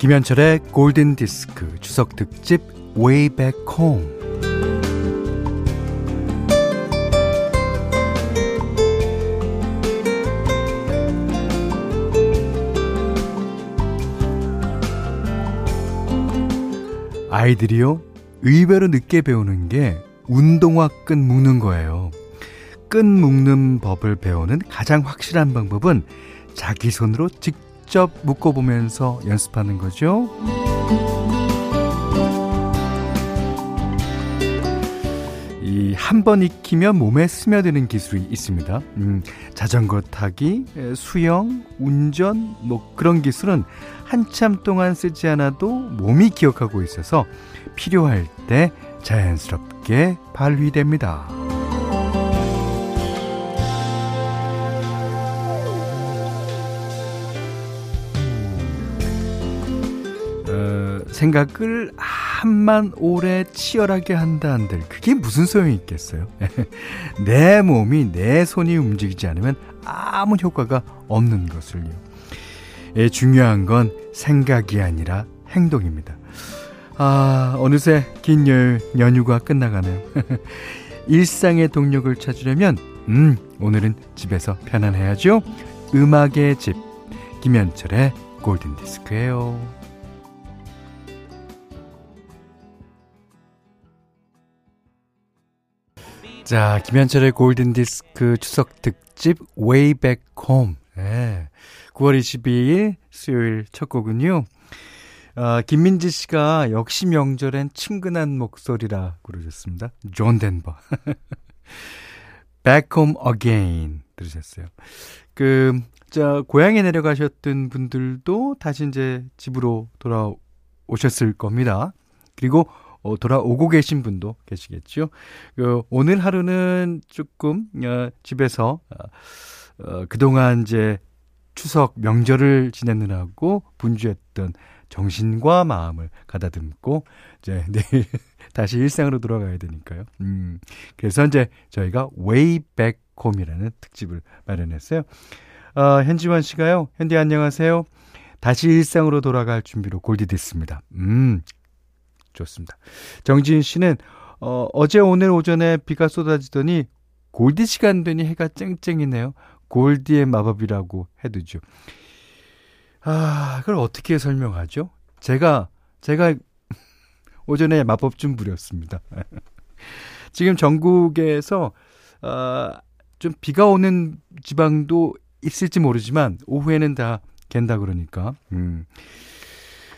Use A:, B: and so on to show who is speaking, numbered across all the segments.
A: 김현철의 골든 디스크 추석 특집 Way Back Home. 아이들이요, 의외로 늦게 배우는 게 운동화 끈 묶는 거예요. 끈 묶는 법을 배우는 가장 확실한 방법은 자기 손으로 직접 직접 묶어보면서 연습하는 거죠. 이 한 번 익히면 몸에 스며드는 기술이 있습니다. 음, 자전거 타기, 수영, 운전, 뭐 그런 기술은 한참 동안 쓰지 않아도 몸이 기억하고 있어서 필요할 때 자연스럽게 발휘됩니다. 생각을 한만 오래 치열하게 한다 한들 그게 무슨 소용이 있겠어요? 내 몸이 내 손이 움직이지 않으면 아무 효과가 없는 것을요. 예, 중요한 건 생각이 아니라 행동입니다. 아, 어느새 긴 여, 연휴가 끝나가네요. 일상의 동력을 찾으려면, 음, 오늘은 집에서 편안해야죠. 음악의 집, 김현철의 골든 디스크예요. 자, 김현철의 골든 디스크 추석 특집 Way Back Home. 네. 9월 22일 수요일 첫 곡은요. 어, 김민지 씨가 역시 명절엔 친근한 목소리라 그러셨습니다. 존 덴버. Back Home Again 들으셨어요. 그, 자, 고향에 내려가셨던 분들도 다시 이제 집으로 돌아오셨을 겁니다. 그리고 어, 돌아오고 계신 분도 계시겠죠. 그, 오늘 하루는 조금 어, 집에서 어, 어, 그동안 이제 추석 명절을 지내느라고 분주했던 정신과 마음을 가다듬고 이제 내일 다시 일상으로 돌아가야 되니까요. 음. 그래서 이제 저희가 Way Back Home이라는 특집을 마련했어요. 어, 현지원 씨가요. 현디 안녕하세요. 다시 일상으로 돌아갈 준비로 골디 됐습니다. 음, 좋습니다. 정지인 씨는 어, 어제 오늘 오전에 비가 쏟아지더니 골디 시간 되니 해가 쨍쨍이네요. 골디의 마법이라고 해두죠. 아, 그걸 어떻게 설명하죠? 제가, 제가 오전에 마법 좀 부렸습니다. 지금 전국에서, 어, 좀 비가 오는 지방도 있을지 모르지만, 오후에는 다 갠다 그러니까. 음.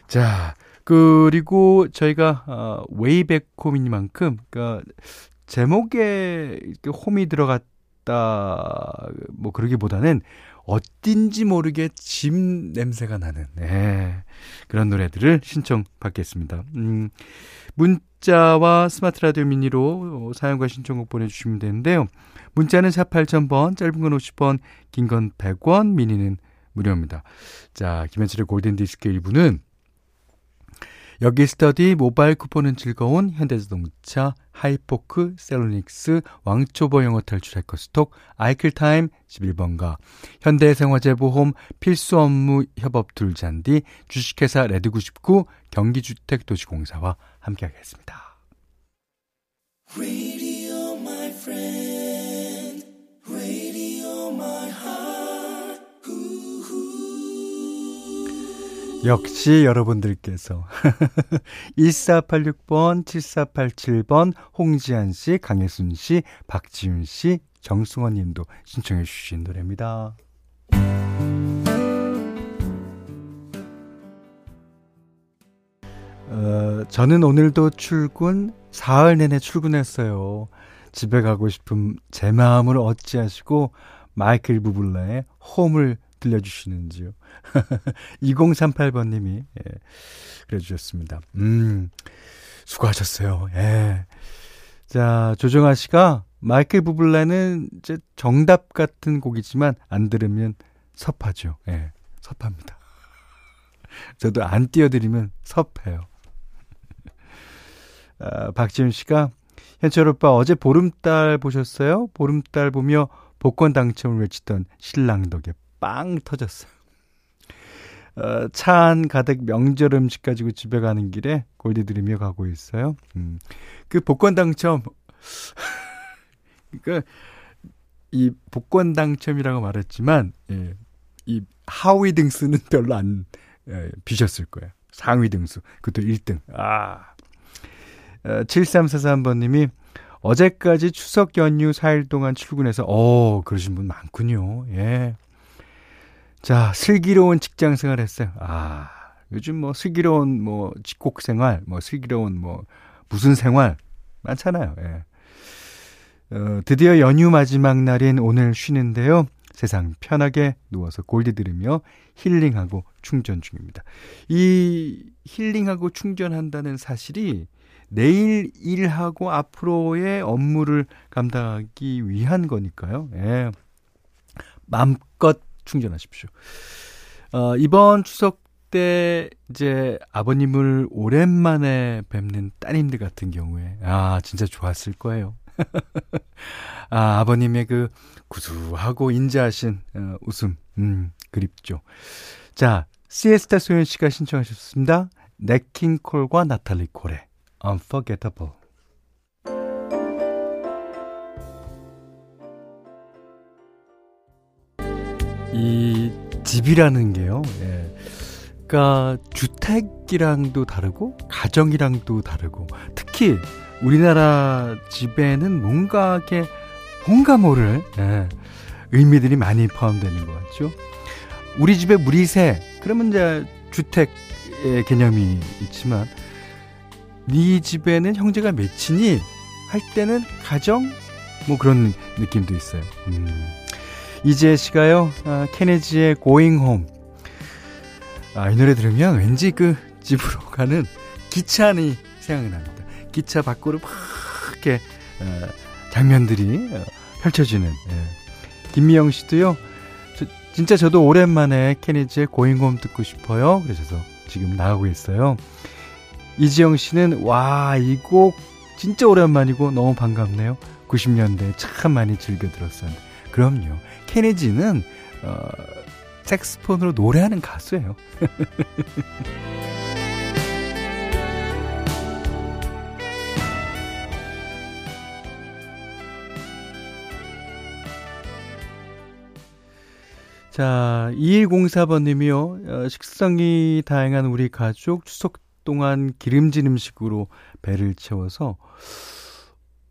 A: 자, 그리고 저희가 어, 웨이백 홈이니만큼 그러니까 제목에 홈이 들어갔다 뭐 그러기보다는 어딘지 모르게 짐 냄새가 나는 네, 그런 노래들을 신청 받겠습니다. 음, 문자와 스마트 라디오 미니로 사연과 신청곡 보내주시면 되는데요. 문자는 4 8000번, 짧은 건 50원, 긴건 100원, 미니는 무료입니다. 자, 김현철의 골든 디스크 1부는 여기 스터디 모바일 쿠폰은 즐거운 현대자동차, 하이포크, 셀로닉스, 왕초보 영어 탈출 해커스톡, 아이클타임 11번가, 현대생활재보험 필수 업무 협업 둘잔디, 주식회사 레드99, 경기주택도시공사와 함께하겠습니다. 역시 여러분들께서 1486번, 7487번, 홍지한 씨, 강혜순 씨, 박지윤 씨, 정승원 님도 신청해 주신 노래입니다. 어, 저는 오늘도 출근, 사흘 내내 출근했어요. 집에 가고 싶은 제 마음을 어찌하시고 마이클 부블라의 홈을 들려주시는지요. 2038번님이, 예, 그래 주셨습니다. 음, 수고하셨어요. 예. 자, 조정아 씨가 마이클 부블라는 이제 정답 같은 곡이지만 안 들으면 섭하죠. 예, 섭합니다. 저도 안 띄워드리면 섭해요. 아, 박지훈 씨가 현철 오빠 어제 보름달 보셨어요? 보름달 보며 복권 당첨을 외치던 신랑 덕에 빵 터졌어요. 어, 차안 가득 명절 음식 가지고 집에 가는 길에 골디 들으며 가고 있어요. 음. 그 복권 당첨. 그러니까 이 복권 당첨이라고 말했지만 예, 이 하위 등수는 별로 안 예, 비셨을 거예요. 상위 등수. 그것도 1등. 아. 어, 7343번님이 어제까지 추석 연휴 4일 동안 출근해서, 어, 그러신 분 많군요. 예. 자, 슬기로운 직장 생활 했어요. 아, 요즘 뭐 슬기로운 뭐 직곡 생활, 뭐 슬기로운 뭐 무슨 생활 많잖아요. 예. 어, 드디어 연휴 마지막 날인 오늘 쉬는데요. 세상 편하게 누워서 골디 들으며 힐링하고 충전 중입니다. 이 힐링하고 충전한다는 사실이 내일 일하고 앞으로의 업무를 감당하기 위한 거니까요. 예. 마음껏 충전하십시오. 어, 이번 추석 때 이제 아버님을 오랜만에 뵙는 따님들 같은 경우에 아 진짜 좋았을 거예요. 아 아버님의 그 구수하고 인자하신 어, 웃음 음 그립죠. 자 시에스타 소연 씨가 신청하셨습니다. 네킹콜과 나탈리 콜의 Unforgettable. 이 집이라는 게요. 예. 그러니까 주택이랑도 다르고 가정이랑도 다르고 특히 우리나라 집에는 뭔가 게 뭔가 모를 예. 의미들이 많이 포함되는 것 같죠. 우리 집에 새 그러면 이제 주택의 개념이 있지만 네 집에는 형제가 몇이니 할 때는 가정 뭐 그런 느낌도 있어요. 음. 이재 씨가요, 아, 케네지의 Going Home. 아, 이 노래 들으면 왠지 그 집으로 가는 기차 안이 생각납니다. 기차 밖으로 막 이렇게 어, 장면들이 어, 펼쳐지는. 예. 김미영 씨도요, 저, 진짜 저도 오랜만에 케네지의 Going Home 듣고 싶어요. 그래서 지금 나가고 있어요. 이지영 씨는 와, 이 곡 진짜 오랜만이고 너무 반갑네요. 90년대 참 많이 즐겨 들었었는데. 그럼요. 케네지는 어, 색스폰으로 노래하는 가수예요. 자, 2104번님이요. 어, 식성이 다양한 우리 가족 추석 동안 기름진 음식으로 배를 채워서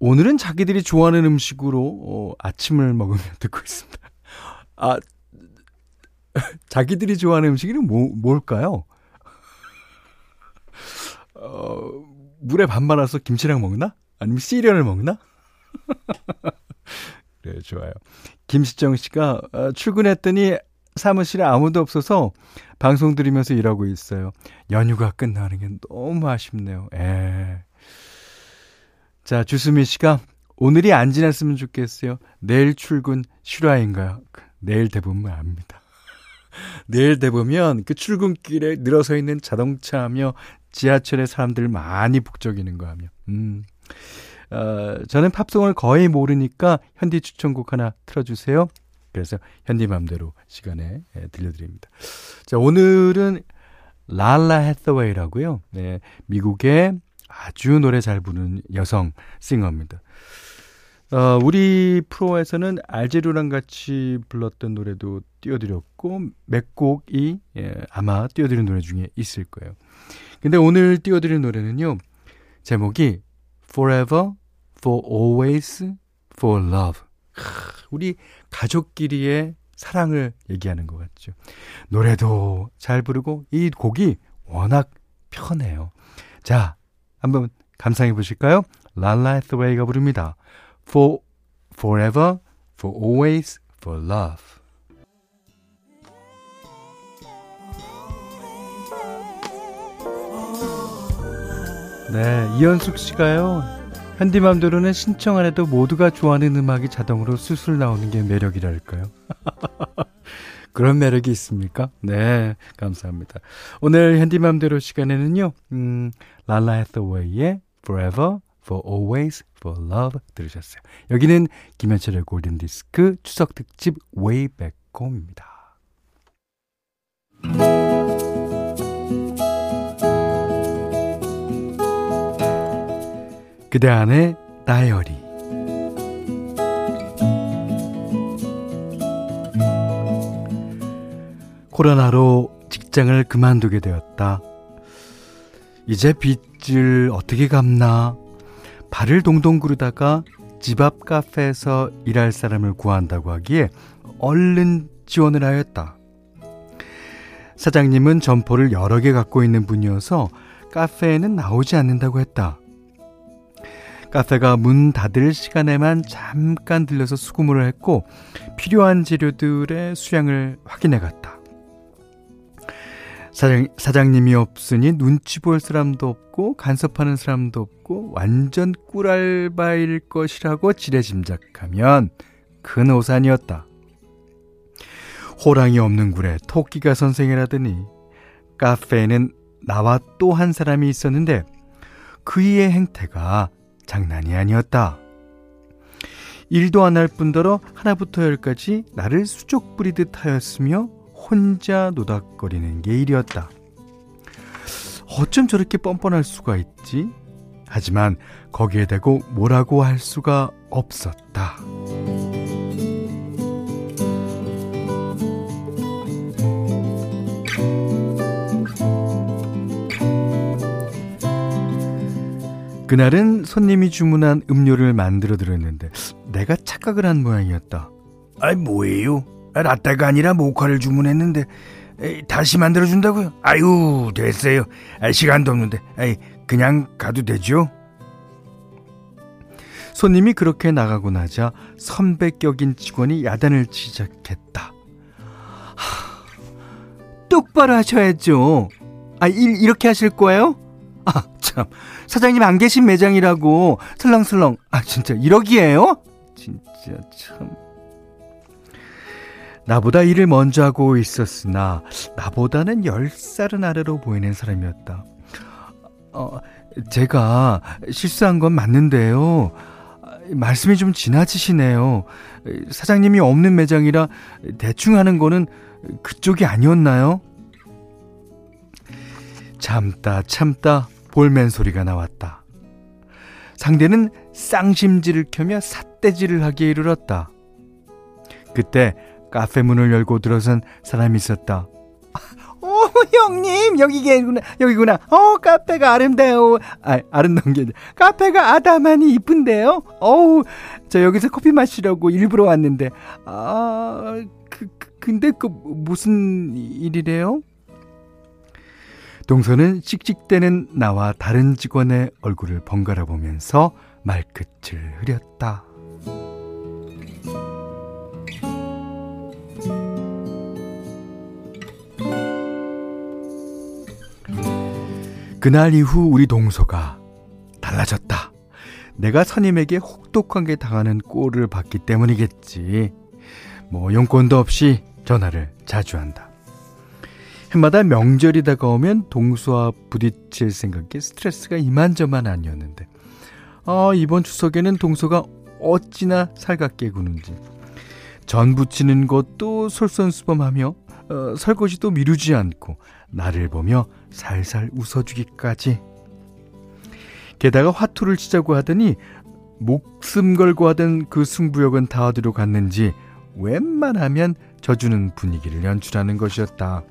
A: 오늘은 자기들이 좋아하는 음식으로 어, 아침을 먹으며 듣고 있습니다. 아, 자기들이 좋아하는 음식은 뭐, 뭘까요? 어, 물에 밥 말아서 김치랑 먹나? 아니면 시리얼을 먹나? 그래, 좋아요. 김시정 씨가 어, 출근했더니 사무실에 아무도 없어서 방송 들으면서 일하고 있어요. 연휴가 끝나는 게 너무 아쉽네요. 에. 자, 주수미 씨가 오늘이 안 지났으면 좋겠어요. 내일 출근 실화인가요? 내일 대보면 압니다. 내일 대보면 그 출근길에 늘어서 있는 자동차며 지하철에 사람들 많이 북적이는 거 하며. 음. 어, 저는 팝송을 거의 모르니까 현디 추천곡 하나 틀어주세요. 그래서 현디 맘대로 시간에 예, 들려드립니다. 자, 오늘은 랄라 해서웨이라고요. 네, 미국의 아주 노래 잘 부르는 여성 싱어입니다. 어, 우리 프로에서는 알제루랑 같이 불렀던 노래도 띄워드렸고 몇 곡이 예, 아마 띄워드린 노래 중에 있을 거예요. 근데 오늘 띄워드린 노래는요. 제목이 Forever, For Always, For Love. 우리 가족끼리의 사랑을 얘기하는 것 같죠. 노래도 잘 부르고 이 곡이 워낙 편해요. 자, 한번 감상해 보실까요? 랄라 해스웨이가 부릅니다. For forever, for always, for love. 네, 이현숙 씨가요. 현디맘대로는 신청 안 해도 모두가 좋아하는 음악이 자동으로 술술 나오는 게 매력이랄까요? 그런 매력이 있습니까? 네, 감사합니다. 오늘 현디맘대로 시간에는요, 음, 랄라 해서웨이의 Forever, For Always, For Love 들으셨어요. 여기는 김현철의 골든디스크 추석 특집 Way Back Home입니다. 그대 안에 다이어리 코로나로 직장을 그만두게 되었다. 이제 빚을 어떻게 갚나? 발을 동동 구르다가 집 앞 카페에서 일할 사람을 구한다고 하기에 얼른 지원을 하였다. 사장님은 점포를 여러 개 갖고 있는 분이어서 카페에는 나오지 않는다고 했다. 카페가 문 닫을 시간에만 잠깐 들려서 수고을 했고 필요한 재료들의 수량을 확인해 갔다. 사장, 사장님이 없으니 눈치 볼 사람도 없고 간섭하는 사람도 없고 완전 꿀알바일 것이라고 지레 짐작하면 큰 오산이었다. 호랑이 없는 굴에 토끼가 선생이라더니 카페에는 나와 또 한 사람이 있었는데 그이의 행태가 장난이 아니었다. 일도 안 할 뿐더러 하나부터 열까지 나를 수족 부리듯 하였으며 혼자 노닥거리는 게 일이었다. 어쩜 저렇게 뻔뻔할 수가 있지? 하지만 거기에 대고 뭐라고 할 수가 없었다. 그날은 손님이 주문한 음료를 만들어 드렸는데 내가 착각을 한 모양이었다.
B: 아이 뭐예요? 라떼가 아니라 모카를 주문했는데 에이, 다시 만들어 준다고요? 아유 됐어요. 아, 시간도 없는데 에이, 그냥 가도 되죠?
A: 손님이 그렇게 나가고 나자 선배격인 직원이 야단을 시작했다. 하, 똑바로 하셔야죠. 아, 일 이렇게 하실 거예요? 아, 참. 사장님 안 계신 매장이라고 슬렁슬렁. 아, 진짜 이러기에요? 진짜 참. 나보다 일을 먼저 하고 있었으나 나보다는 10살은 아래로 보이는 사람이었다. 어, 제가 실수한 건 맞는데요. 말씀이 좀 지나치시네요. 사장님이 없는 매장이라 대충 하는 거는 그쪽이 아니었나요? 참다 참다 볼멘 소리가 나왔다. 상대는 쌍심지를 켜며 삿대질을 하기에 이르렀다. 그때 카페 문을 열고 들어선 사람이 있었다. 어, 형님, 여기구나, 여기구나. 어, 카페가 아름다워. 아, 아름다운 게 카페가 아담하니 이쁜데요? 어우, 저 여기서 커피 마시려고 일부러 왔는데. 아, 그, 그 근데 그, 무슨 일이래요? 동서는 씩씩대는 나와 다른 직원의 얼굴을 번갈아 보면서 말끝을 흐렸다. 그날 이후 우리 동서가 달라졌다. 내가 선임에게 혹독하게 당하는 꼴을 봤기 때문이겠지. 뭐 용건도 없이 전화를 자주 한다. 해마다 명절이 다가오면 동수와 부딪힐 생각에 스트레스가 이만저만 아니었는데 아 이번 추석에는 동서가 어찌나 살갑게 구는지 전 부치는 것도 솔선수범하며 어, 설거지도 미루지 않고 나를 보며 살살 웃어주기까지 게다가 화투를 치자고 하더니 목숨 걸고 하던 그 승부욕은 다 어디로 갔는지 웬만하면 져주는 분위기를 연출하는 것이었다.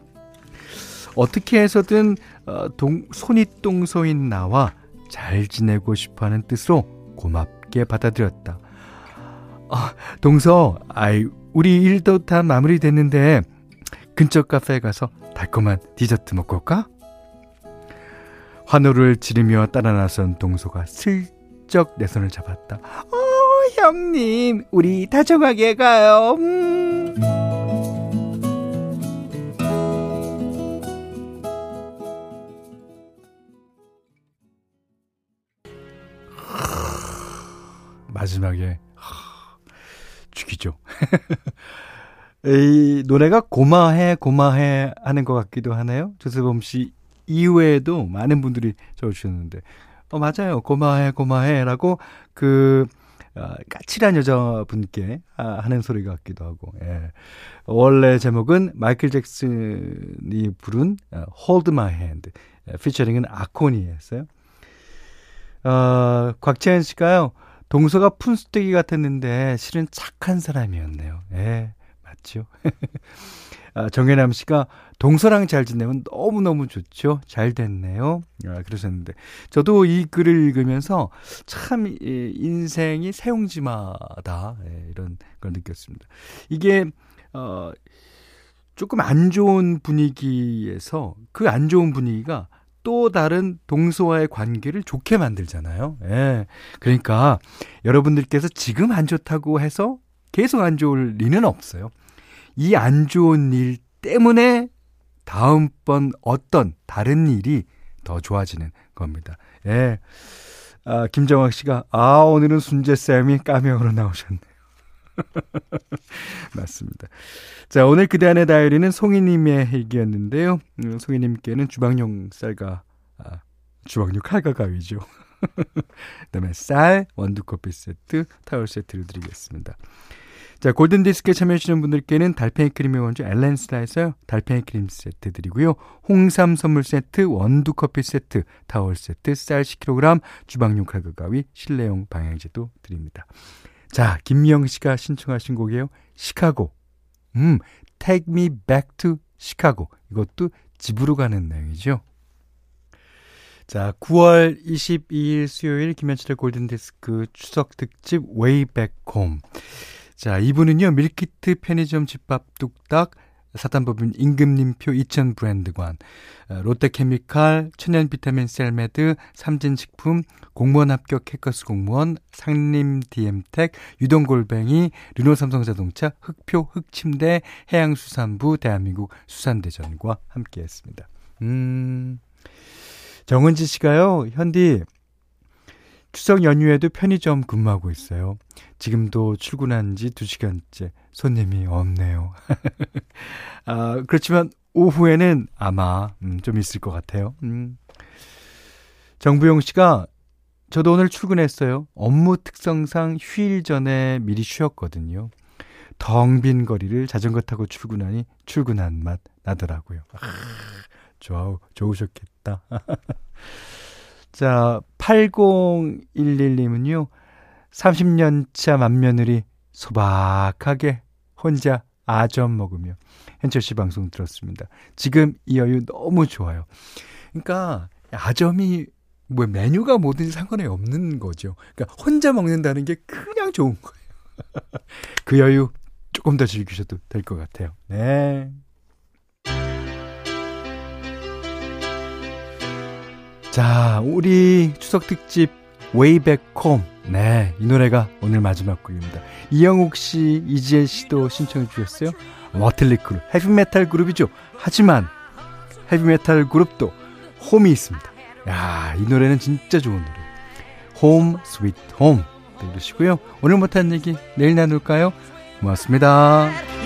A: 어떻게 해서든 어, 동, 손윗동서인 나와 잘 지내고 싶어하는 뜻으로 고맙게 받아들였다. 아, 동서, 아이, 우리 일도 다 마무리됐는데 근처 카페에 가서 달콤한 디저트 먹고 올까? 환호를 지르며 따라 나선 동서가 슬쩍 내 손을 잡았다. 어, 형님, 우리 다정하게 가요. 음. 마지막에 죽이죠. 이 노래가 고마해 고마해 하는 것 같기도 하네요. 조세범 씨 이후에도 많은 분들이 적어주셨는데 어 맞아요 고마해 고마해라고 그 어, 까칠한 여자분께 하는 소리 같기도 하고 예. 원래 제목은 마이클 잭슨이 부른 어, Hold My Hand 피처링은 아코니였어요. 어, 곽채연 씨가요. 동서가 푼수대기 같았는데 실은 착한 사람이었네요. 예, 맞죠? 아, 정혜남 씨가 동서랑 잘 지내면 너무너무 좋죠. 잘 됐네요. 아, 그러셨는데. 저도 이 글을 읽으면서 참 이, 인생이 새용지마다 예, 이런 걸 느꼈습니다. 이게, 어, 조금 안 좋은 분위기에서 그 안 좋은 분위기가 또 다른 동서와의 관계를 좋게 만들잖아요. 예. 그러니까 여러분들께서 지금 안 좋다고 해서 계속 안 좋을 리는 없어요. 이 안 좋은 일 때문에 다음번 어떤 다른 일이 더 좋아지는 겁니다. 예. 아, 김정학 씨가, 아, 오늘은 순재쌤이 까명으로 나오셨네요. 맞습니다. 자, 오늘 그대 안의 다이어리는 송이님의 얘기였는데요. 음, 송이님께는 주방용 쌀과, 아, 주방용 칼과 가위죠. 그 다음에 쌀, 원두커피 세트, 타월 세트를 드리겠습니다. 자, 골든디스크에 참여해주시는 분들께는 달팽이 크림의 원조 엘렌스라에서 달팽이 크림 세트 드리고요. 홍삼 선물 세트, 원두 커피 세트, 타월 세트, 쌀 10kg, 주방용 칼과 가위, 실내용 방향제도 드립니다. 자, 김미영 씨가 신청하신 곡이에요. 시카고. 음, Take Me Back to Chicago. 이것도 집으로 가는 내용이죠. 자, 9월 22일 수요일 김현철의 골든디스크 추석 특집 Way Back Home. 자, 이분은요, 밀키트 편의점 집밥 뚝딱, 사단법인 임금님표 2000 브랜드관, 어, 롯데케미칼, 천연 비타민 셀메드, 삼진식품, 공무원 합격 해커스 공무원, 상림 DM텍, 유동골뱅이, 르노삼성자동차, 흑표 흑침대, 해양수산부, 대한민국 수산대전과 함께했습니다. 음, 정은지 씨가요, 현디, 추석 연휴에도 편의점 근무하고 있어요. 지금도 출근한 지 2시간째 손님이 없네요. 아, 그렇지만 오후에는 아마 음, 좀 있을 것 같아요. 음. 정부용 씨가 저도 오늘 출근했어요. 업무 특성상 휴일 전에 미리 쉬었거든요. 덩 빈 거리를 자전거 타고 출근하니 출근한 맛 나더라고요. 아, 좋아, 좋으셨겠다. 자, 8011님은요, 30년 차 맏며느리 소박하게 혼자 아점 먹으며 현철 씨 방송 들었습니다. 지금 이 여유 너무 좋아요. 그러니까 아점이 뭐 메뉴가 뭐든지 상관이 없는 거죠. 그러니까 혼자 먹는다는 게 그냥 좋은 거예요. 그 여유 조금 더 즐기셔도 될 것 같아요. 네. 자, 우리 추석 특집 Back Home. 네, 이 노래가 오늘 마지막 곡입니다. 이영욱 씨, 이지혜 씨도 신청해 주셨어요. 머틀리 크루, 헤비메탈 그룹이죠. 하지만 헤비메탈 그룹도 home이 있습니다. 야, 이 노래는 진짜 좋은 노래. Home Sweet Home 들으시고요. 오늘 못한 얘기 내일 나눌까요? 고맙습니다.